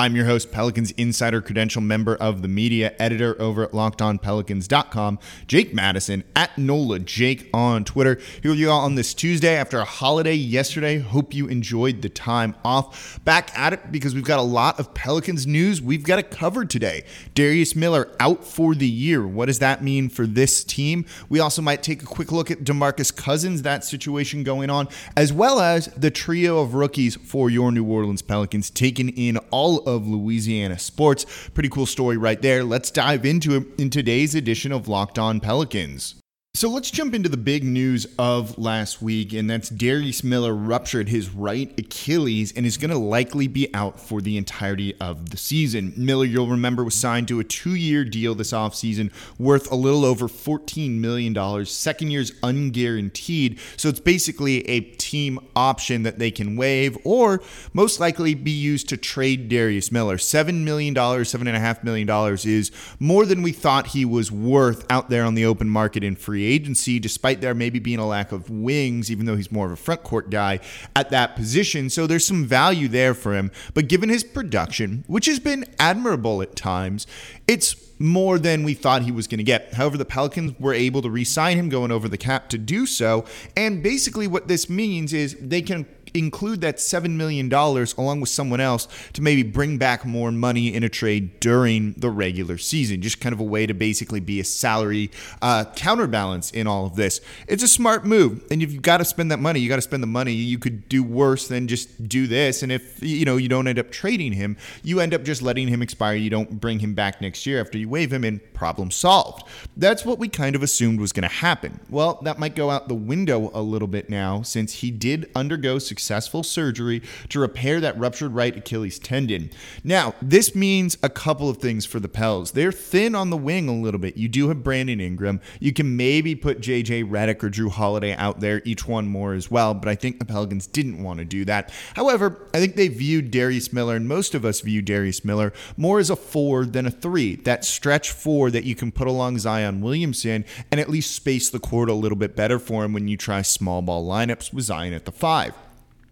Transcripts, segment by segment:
I'm your host, Pelicans Insider Credential member of the media, editor over at LockedOnPelicans.com, Jake Madison at NOLA Jake on Twitter. Here with you all on this Tuesday after a holiday yesterday. Hope you enjoyed the time off. Back at it because we've got a lot of Pelicans news we've got to cover today. Darius Miller out for the year. What does that mean for this team? We also might take a quick look at DeMarcus Cousins, that situation going on, as well as the trio of rookies for your New Orleans Pelicans taking in all of Louisiana sports. Pretty cool story right there. Let's dive into it in today's edition of Locked On Pelicans. So let's jump into the big news of last week, and that's Darius Miller ruptured his right Achilles and is going to likely be out for the entirety of the season. Miller, you'll remember, was signed to a two year deal this offseason worth a little over $14 million. Second year's unguaranteed, so it's basically a team option that they can waive or most likely be used to trade Darius Miller. $7 million, $7.5 million is more than we thought he was worth out there on the open market in free free agency, despite there maybe being a lack of wings, even though he's more of a front court guy at that position. So there's some value there for him. But given his production, which has been admirable at times, it's more than we thought he was going to get. However, the Pelicans were able to re sign him going over the cap to do so. And basically, what this means is they can include that $7 million along with someone else to maybe bring back more money in a trade during the regular season. Just kind of a way to basically be a salary uh, counterbalance in all of this. It's a smart move. And you've got to spend that money, you got to spend the money. You could do worse than just do this. And if, you know, you don't end up trading him, you end up just letting him expire. You don't bring him back next year after you waive him and problem solved. That's what we kind of assumed was going to happen. Well, that might go out the window a little bit now since he did undergo successful successful surgery to repair that ruptured right Achilles tendon. Now, this means a couple of things for the Pels. They're thin on the wing a little bit. You do have Brandon Ingram. You can maybe put JJ Redick or Jrue Holiday out there, E'Twaun Moore as well, but I think the Pelicans didn't want to do that. However, I think they viewed Darius Miller, and most of us view Darius Miller more as a four than a three. That stretch four that you can put along Zion Williamson and at least space the court a little bit better for him when you try small ball lineups with Zion at the five.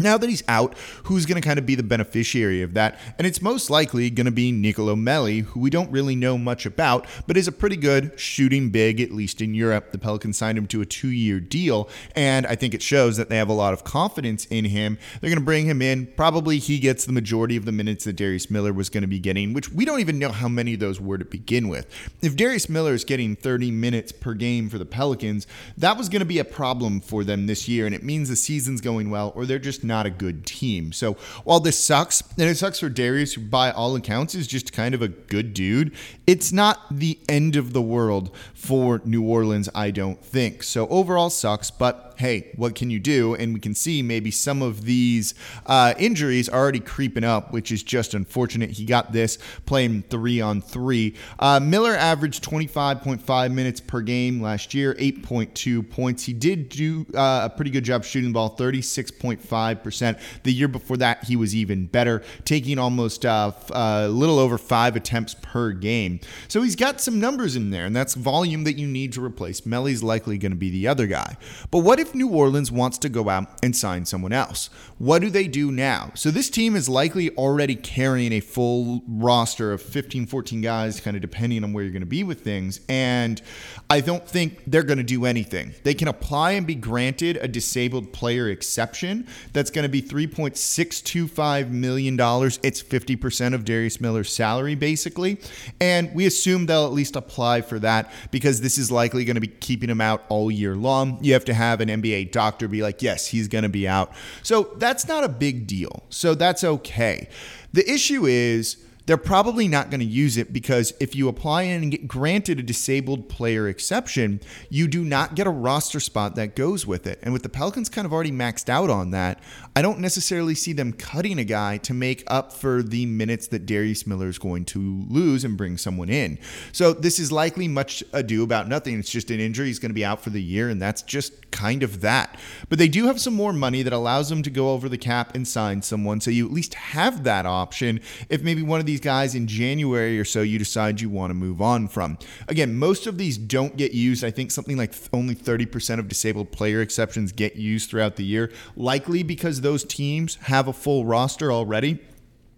Now that he's out, who's going to kind of be the beneficiary of that? And it's most likely going to be Nicolo Melli, who we don't really know much about, but is a pretty good shooting big, at least in Europe. The Pelicans signed him to a two year deal, and I think it shows that they have a lot of confidence in him. They're going to bring him in. Probably he gets the majority of the minutes that Darius Miller was going to be getting, which we don't even know how many of those were to begin with. If Darius Miller is getting 30 minutes per game for the Pelicans, that was going to be a problem for them this year, and it means the season's going well, or they're just not a good team. So while this sucks, and it sucks for Darius, who by all accounts is just kind of a good dude, it's not the end of the world for New Orleans, I don't think. So overall sucks, but hey, what can you do? And we can see maybe some of these uh, injuries already creeping up, which is just unfortunate. He got this playing three on three. Uh, Miller averaged 25.5 minutes per game last year, 8.2 points. He did do uh, a pretty good job shooting the ball, 36.5%. The year before that, he was even better, taking almost uh, a little over five attempts per game. So he's got some numbers in there, and that's volume that you need to replace. Melli's likely going to be the other guy. But what if New Orleans wants to go out and sign someone else? What do they do now? So this team is likely already carrying a full roster of 15, 14 guys, kind of depending on where you're going to be with things. And I don't think they're going to do anything. They can apply and be granted a disabled player exception that's going to be $3.625 million. It's 50% of Darius Miller's salary, basically. And we assume they'll at least apply for that because this is likely going to be keeping him out all year long. You have to have an NBA doctor be like, yes, he's going to be out. So that's not a big deal. So that's okay. The issue is they're probably not going to use it because if you apply and get granted a disabled player exception, you do not get a roster spot that goes with it. And with the Pelicans kind of already maxed out on that, I don't necessarily see them cutting a guy to make up for the minutes that Darius Miller is going to lose and bring someone in. So this is likely much ado about nothing. It's just an injury. He's going to be out for the year, and that's just kind of that. But they do have some more money that allows them to go over the cap and sign someone. So you at least have that option if maybe one of these guys in January or so you decide you want to move on from. Again, most of these don't get used. I think something like only 30% of disabled player exceptions get used throughout the year, likely because those teams have a full roster already.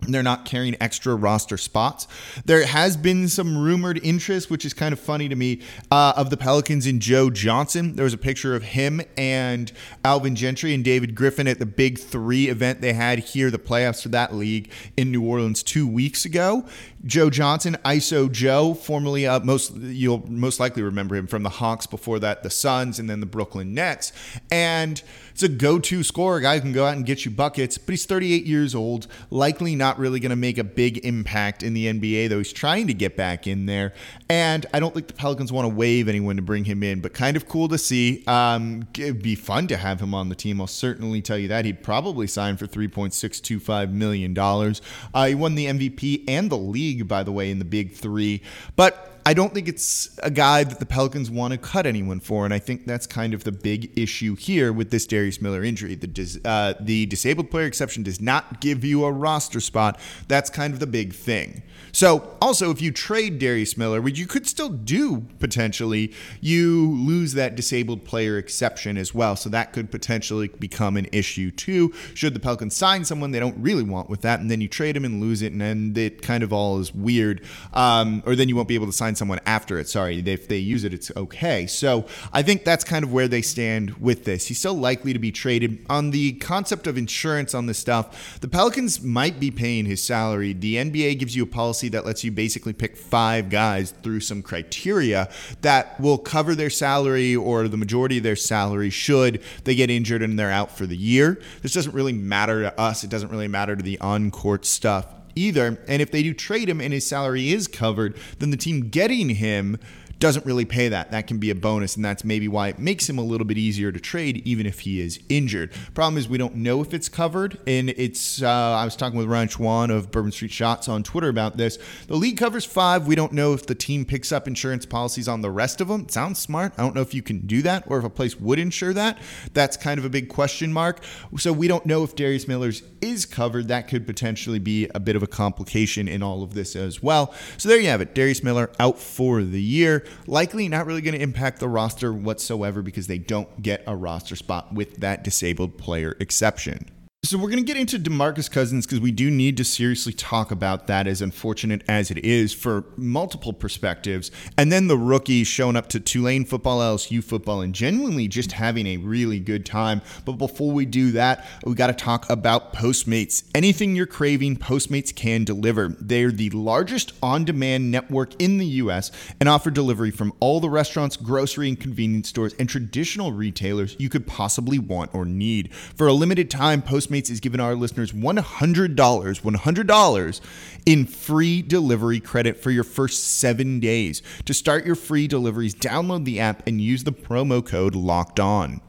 They're not carrying extra roster spots. There has been some rumored interest, which is kind of funny to me, uh, of the Pelicans in Joe Johnson. There was a picture of him and Alvin Gentry and David Griffin at the Big Three event they had here, the playoffs for that league in New Orleans two weeks ago. Joe Johnson, ISO Joe, formerly uh, most you'll most likely remember him from the Hawks. Before that, the Suns, and then the Brooklyn Nets. And it's a go-to scorer, a guy who can go out and get you buckets. But he's 38 years old, likely not really going to make a big impact in the NBA. Though he's trying to get back in there, and I don't think the Pelicans want to waive anyone to bring him in. But kind of cool to see. Um, it'd be fun to have him on the team. I'll certainly tell you that he'd probably sign for 3.625 million dollars. Uh, he won the MVP and the league league, by the way, in the big three. But I don't think it's a guy that the Pelicans want to cut anyone for, and I think that's kind of the big issue here with this Darius Miller injury. The dis, uh, the disabled player exception does not give you a roster spot. That's kind of the big thing. So, also, if you trade Darius Miller, which you could still do potentially, you lose that disabled player exception as well. So that could potentially become an issue too. Should the Pelicans sign someone they don't really want with that, and then you trade him and lose it, and then it kind of all is weird, um, or then you won't be able to sign find someone after it. Sorry, if they use it, it's okay. So I think that's kind of where they stand with this. He's still likely to be traded. On the concept of insurance on this stuff, the Pelicans might be paying his salary. The NBA gives you a policy that lets you basically pick five guys through some criteria that will cover their salary or the majority of their salary should they get injured and they're out for the year. This doesn't really matter to us. It doesn't really matter to the on court stuff either. And if they do trade him and his salary is covered, then the team getting him doesn't really pay that. That can be a bonus, and that's maybe why it makes him a little bit easier to trade, even if he is injured. Problem is, we don't know if it's covered, and it's. Uh, I was talking with Ryan Schwan of Bourbon Street Shots on Twitter about this. The league covers five. We don't know if the team picks up insurance policies on the rest of them. It sounds smart. I don't know if you can do that, or if a place would insure that. That's kind of a big question mark. So we don't know if Darius Miller's is covered. That could potentially be a bit of a complication in all of this as well. So there you have it. Darius Miller out for the year likely not really going to impact the roster whatsoever because they don't get a roster spot with that disabled player exception. So we're going to get into DeMarcus Cousins because we do need to seriously talk about that as unfortunate as it is for multiple perspectives. And then the rookie showing up to Tulane football, LSU football, and genuinely just having a really good time. But before we do that, we got to talk about Postmates. Anything you're craving, Postmates can deliver. They're the largest on-demand network in the U.S. and offer delivery from all the restaurants, grocery and convenience stores, and traditional retailers you could possibly want or need. For a limited time, Postmates Postmates is giving our listeners $100, $100 in free delivery credit for your first seven days. To start your free deliveries, download the app and use the promo code LOCKED ON.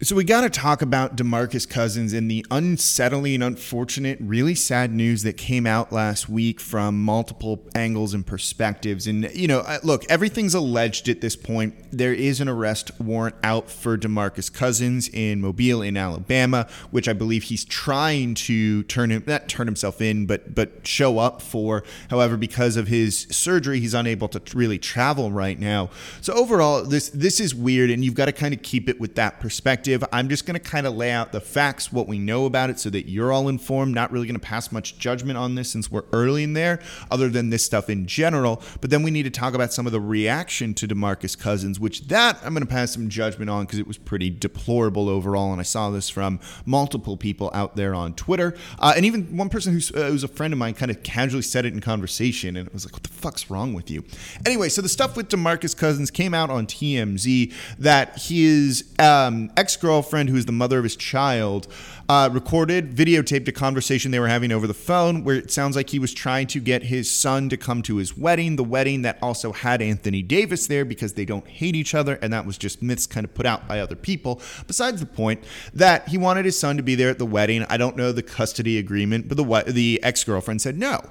So we got to talk about DeMarcus Cousins and the unsettling, unfortunate, really sad news that came out last week from multiple angles and perspectives. And you know, uh, look, everything's alleged at this point. There is an arrest warrant out for DeMarcus Cousins in Mobile, in Alabama, which I believe he's trying to turn him not turn himself in, but but show up for. However, because of his surgery, he's unable to really travel right now. So overall, this this is weird, and you've got to kind of keep it with that perspective perspective. I'm just going to kind of lay out the facts, what we know about it, so that you're all informed. Not really going to pass much judgment on this since we're early in there, other than this stuff in general. But then we need to talk about some of the reaction to Demarcus Cousins, which that I'm going to pass some judgment on because it was pretty deplorable overall. And I saw this from multiple people out there on Twitter, uh, and even one person who's, uh, who's a friend of mine kind of casually said it in conversation, and it was like, "What the fuck's wrong with you?" Anyway, so the stuff with Demarcus Cousins came out on TMZ that his um, ex ex-girlfriend, who is the mother of his child, uh, recorded, videotaped a conversation they were having over the phone, where it sounds like he was trying to get his son to come to his wedding, the wedding that also had Anthony Davis there because they don't hate each other, and that was just myths kind of put out by other people. Besides the point that he wanted his son to be there at the wedding. I don't know the custody agreement, but the the ex-girlfriend said no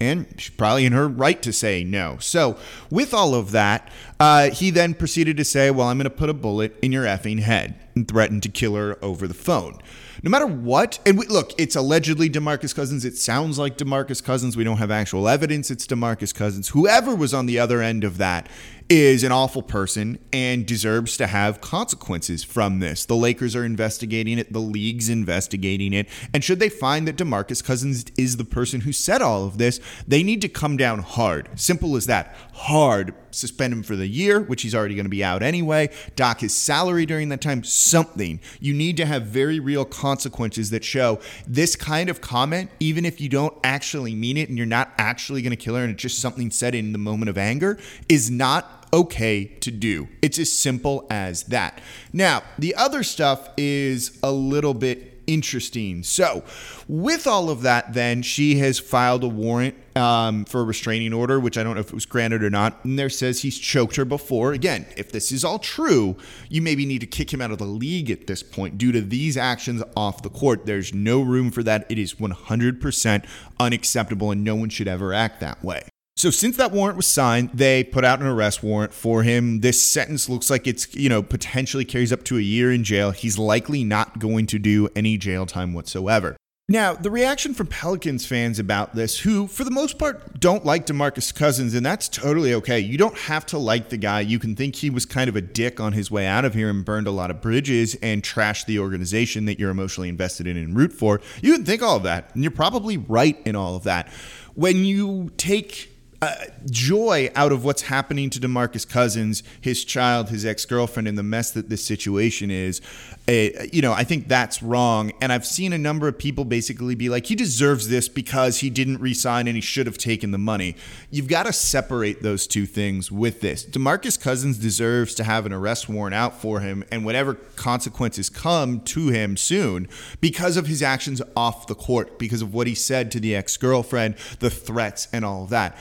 and she's probably in her right to say no. So, with all of that, uh, he then proceeded to say, Well, I'm going to put a bullet in your effing head and threatened to kill her over the phone. No matter what, and we, look, it's allegedly Demarcus Cousins. It sounds like Demarcus Cousins. We don't have actual evidence it's Demarcus Cousins. Whoever was on the other end of that is an awful person and deserves to have consequences from this. The Lakers are investigating it, the league's investigating it, and should they find that DeMarcus Cousins is the person who said all of this, they need to come down hard. Simple as that. Hard. Suspend him for the year, which he's already going to be out anyway. Dock his salary during that time. Something. You need to have very real consequences that show this kind of comment, even if you don't actually mean it and you're not actually going to kill her and it's just something said in the moment of anger, is not okay to do. It's as simple as that. Now, the other stuff is a little bit interesting. So, with all of that, then she has filed a warrant um, for a restraining order, which I don't know if it was granted or not. And there says he's choked her before. Again, if this is all true, you maybe need to kick him out of the league at this point due to these actions off the court. There's no room for that. It is 100% unacceptable, and no one should ever act that way. So since that warrant was signed, they put out an arrest warrant for him. This sentence looks like it's, you know, potentially carries up to a year in jail. He's likely not going to do any jail time whatsoever. Now, the reaction from Pelicans fans about this, who for the most part don't like DeMarcus Cousins, and that's totally okay. You don't have to like the guy. You can think he was kind of a dick on his way out of here and burned a lot of bridges and trashed the organization that you're emotionally invested in and root for. You can think all of that, and you're probably right in all of that. When you take uh, joy out of what's happening to DeMarcus Cousins, his child, his ex girlfriend, and the mess that this situation is. Uh, you know, I think that's wrong. And I've seen a number of people basically be like, he deserves this because he didn't resign and he should have taken the money. You've got to separate those two things with this. DeMarcus Cousins deserves to have an arrest warrant out for him and whatever consequences come to him soon because of his actions off the court, because of what he said to the ex girlfriend, the threats, and all of that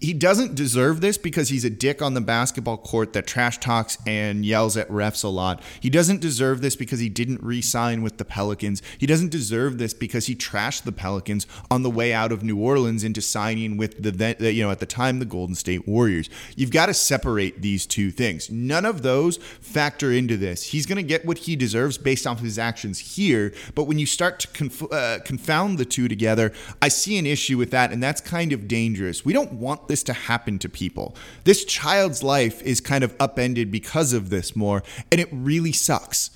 he doesn't deserve this because he's a dick on the basketball court that trash talks and yells at refs a lot. He doesn't deserve this because he didn't re-sign with the Pelicans. He doesn't deserve this because he trashed the Pelicans on the way out of New Orleans into signing with the you know at the time the Golden State Warriors. You've got to separate these two things. None of those factor into this. He's going to get what he deserves based off his actions here, but when you start to conf- uh, confound the two together, I see an issue with that and that's kind of dangerous. We don't want this to happen to people. This child's life is kind of upended because of this more, and it really sucks.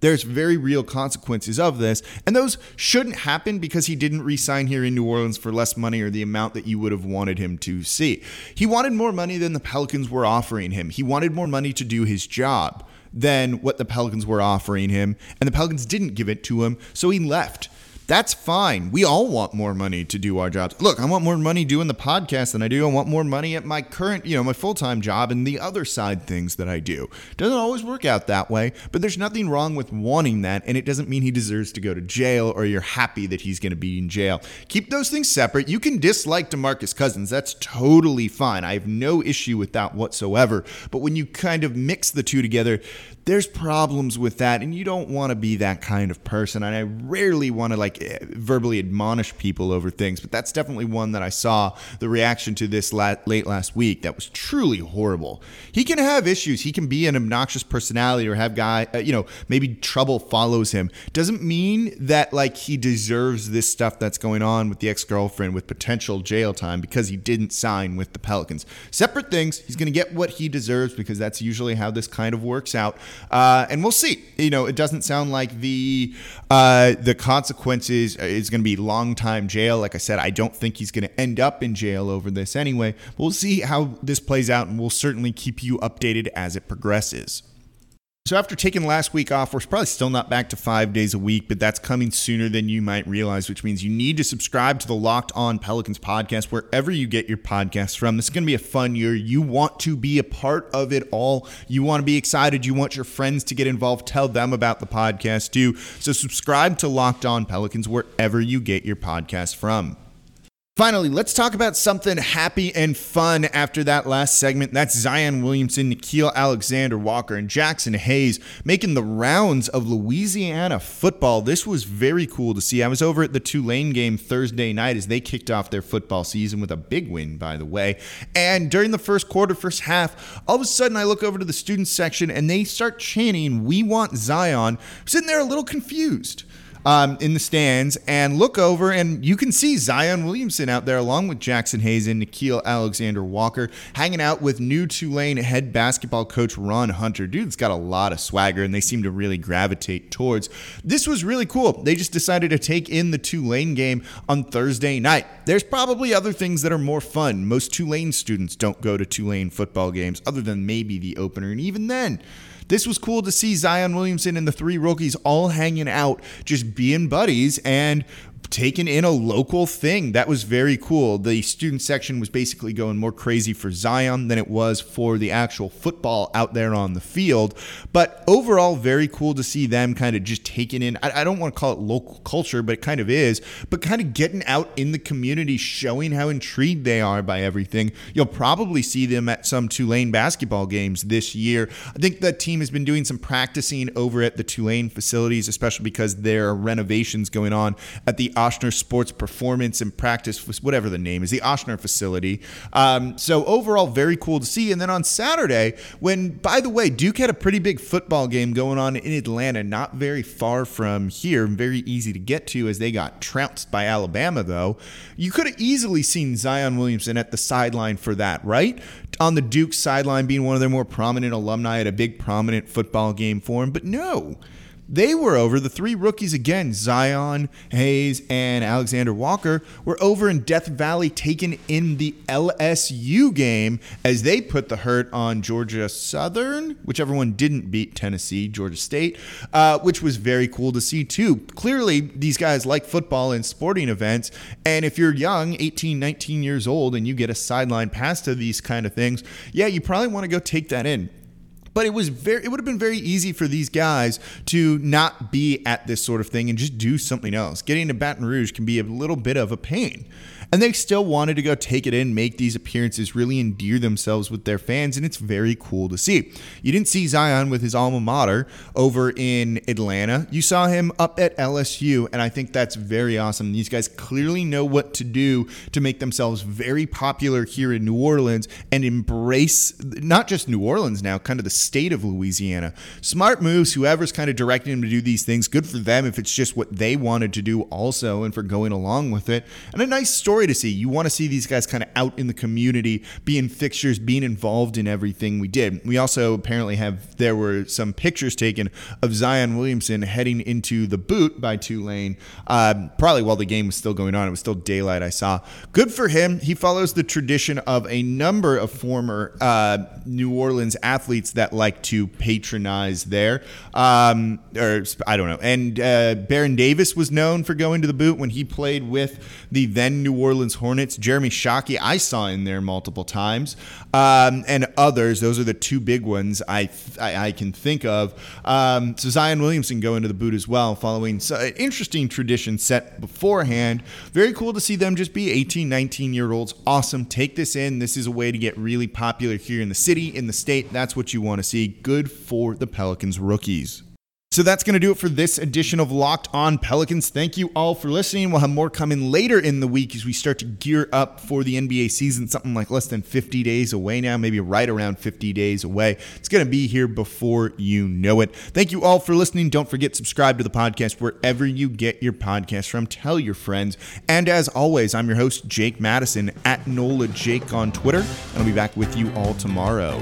There's very real consequences of this, and those shouldn't happen because he didn't resign here in New Orleans for less money or the amount that you would have wanted him to see. He wanted more money than the Pelicans were offering him. He wanted more money to do his job than what the Pelicans were offering him, and the Pelicans didn't give it to him, so he left. That's fine. We all want more money to do our jobs. Look, I want more money doing the podcast than I do. I want more money at my current, you know, my full time job and the other side things that I do. Doesn't always work out that way, but there's nothing wrong with wanting that, and it doesn't mean he deserves to go to jail or you're happy that he's going to be in jail. Keep those things separate. You can dislike DeMarcus Cousins. That's totally fine. I have no issue with that whatsoever. But when you kind of mix the two together, there's problems with that, and you don't want to be that kind of person. And I rarely want to like eh, verbally admonish people over things, but that's definitely one that I saw the reaction to this late last week that was truly horrible. He can have issues. He can be an obnoxious personality or have guy, uh, you know, maybe trouble follows him. Doesn't mean that like he deserves this stuff that's going on with the ex girlfriend with potential jail time because he didn't sign with the Pelicans. Separate things. He's going to get what he deserves because that's usually how this kind of works out. Uh, and we'll see. You know, it doesn't sound like the uh, the consequences is going to be long time jail. Like I said, I don't think he's going to end up in jail over this anyway. We'll see how this plays out, and we'll certainly keep you updated as it progresses. So, after taking last week off, we're probably still not back to five days a week, but that's coming sooner than you might realize, which means you need to subscribe to the Locked On Pelicans podcast wherever you get your podcasts from. This is going to be a fun year. You want to be a part of it all. You want to be excited. You want your friends to get involved. Tell them about the podcast too. So, subscribe to Locked On Pelicans wherever you get your podcast from. Finally, let's talk about something happy and fun after that last segment. That's Zion Williamson, Nickeil Alexander Walker, and Jaxson Hayes making the rounds of Louisiana football. This was very cool to see. I was over at the Tulane game Thursday night as they kicked off their football season with a big win, by the way. And during the first quarter, first half, all of a sudden I look over to the student section and they start chanting, We want Zion. I'm sitting there a little confused um, in the stands and look over, and you can see Zion Williamson out there along with Jaxson Hayes and Nickeil Alexander Walker hanging out with new Tulane head basketball coach Ron Hunter. Dude's got a lot of swagger, and they seem to really gravitate towards. This was really cool. They just decided to take in the Tulane game on Thursday night. There's probably other things that are more fun. Most Tulane students don't go to Tulane football games, other than maybe the opener, and even then, this was cool to see Zion Williamson and the three rookies all hanging out, just being buddies and taken in a local thing. That was very cool. The student section was basically going more crazy for Zion than it was for the actual football out there on the field. But overall, very cool to see them kind of just taking in. I, I don't want to call it local culture, but it kind of is. But kind of getting out in the community, showing how intrigued they are by everything. You'll probably see them at some Tulane basketball games this year. I think the team has been doing some practicing over at the Tulane facilities, especially because there are renovations going on at the Ochsner Sports Performance and Practice, whatever the name is, the Ochsner facility. Um, so overall, very cool to see. And then on Saturday, when by the way, Duke had a pretty big football game going on in Atlanta, not very far from here, very easy to get to as they got trounced by Alabama. Though you could have easily seen Zion Williamson at the sideline for that, right? On the Duke sideline, being one of their more prominent alumni at a big prominent football game for him, but no. They were over. The three rookies again, Zion, Hayes, and Alexander Walker, were over in Death Valley taken in the LSU game as they put the hurt on Georgia Southern, whichever one didn't beat Tennessee, Georgia State, uh, which was very cool to see too. Clearly, these guys like football and sporting events. And if you're young, 18, 19 years old, and you get a sideline pass to these kind of things, yeah, you probably want to go take that in. But it was very it would have been very easy for these guys to not be at this sort of thing and just do something else. Getting to Baton Rouge can be a little bit of a pain and they still wanted to go take it in, make these appearances, really endear themselves with their fans, and it's very cool to see. You didn't see Zion with his alma mater over in Atlanta. You saw him up at LSU, and I think that's very awesome. These guys clearly know what to do to make themselves very popular here in New Orleans and embrace not just New Orleans now, kind of the state of Louisiana. Smart moves, whoever's kind of directing them to do these things, good for them if it's just what they wanted to do also and for going along with it. And a nice story story to see. You want to see these guys kind of out in the community, being fixtures, being involved in everything we did. We also apparently have there were some pictures taken of Zion Williamson heading into the boot by Tulane, uh, probably while the game was still going on. It was still daylight. I saw. Good for him. He follows the tradition of a number of former uh, New Orleans athletes that like to patronize there. Um, or I don't know. And uh, Baron Davis was known for going to the boot when he played with the then New Orleans Orleans Hornets. Jeremy Shockey, I saw in there multiple times, um, and others. Those are the two big ones I I, I can think of. Um, so Zion Williamson go into the boot as well, following so, an interesting tradition set beforehand. Very cool to see them just be 18, 19 year olds. Awesome. Take this in. This is a way to get really popular here in the city, in the state. That's what you want to see. Good for the Pelicans rookies. So that's going to do it for this edition of Locked On Pelicans. Thank you all for listening. We'll have more coming later in the week as we start to gear up for the NBA season, something like less than 50 days away now, maybe right around 50 days away. It's going to be here before you know it. Thank you all for listening. Don't forget subscribe to the podcast wherever you get your podcast from. Tell your friends. And as always, I'm your host Jake Madison at NOLA Jake on Twitter, and I'll be back with you all tomorrow.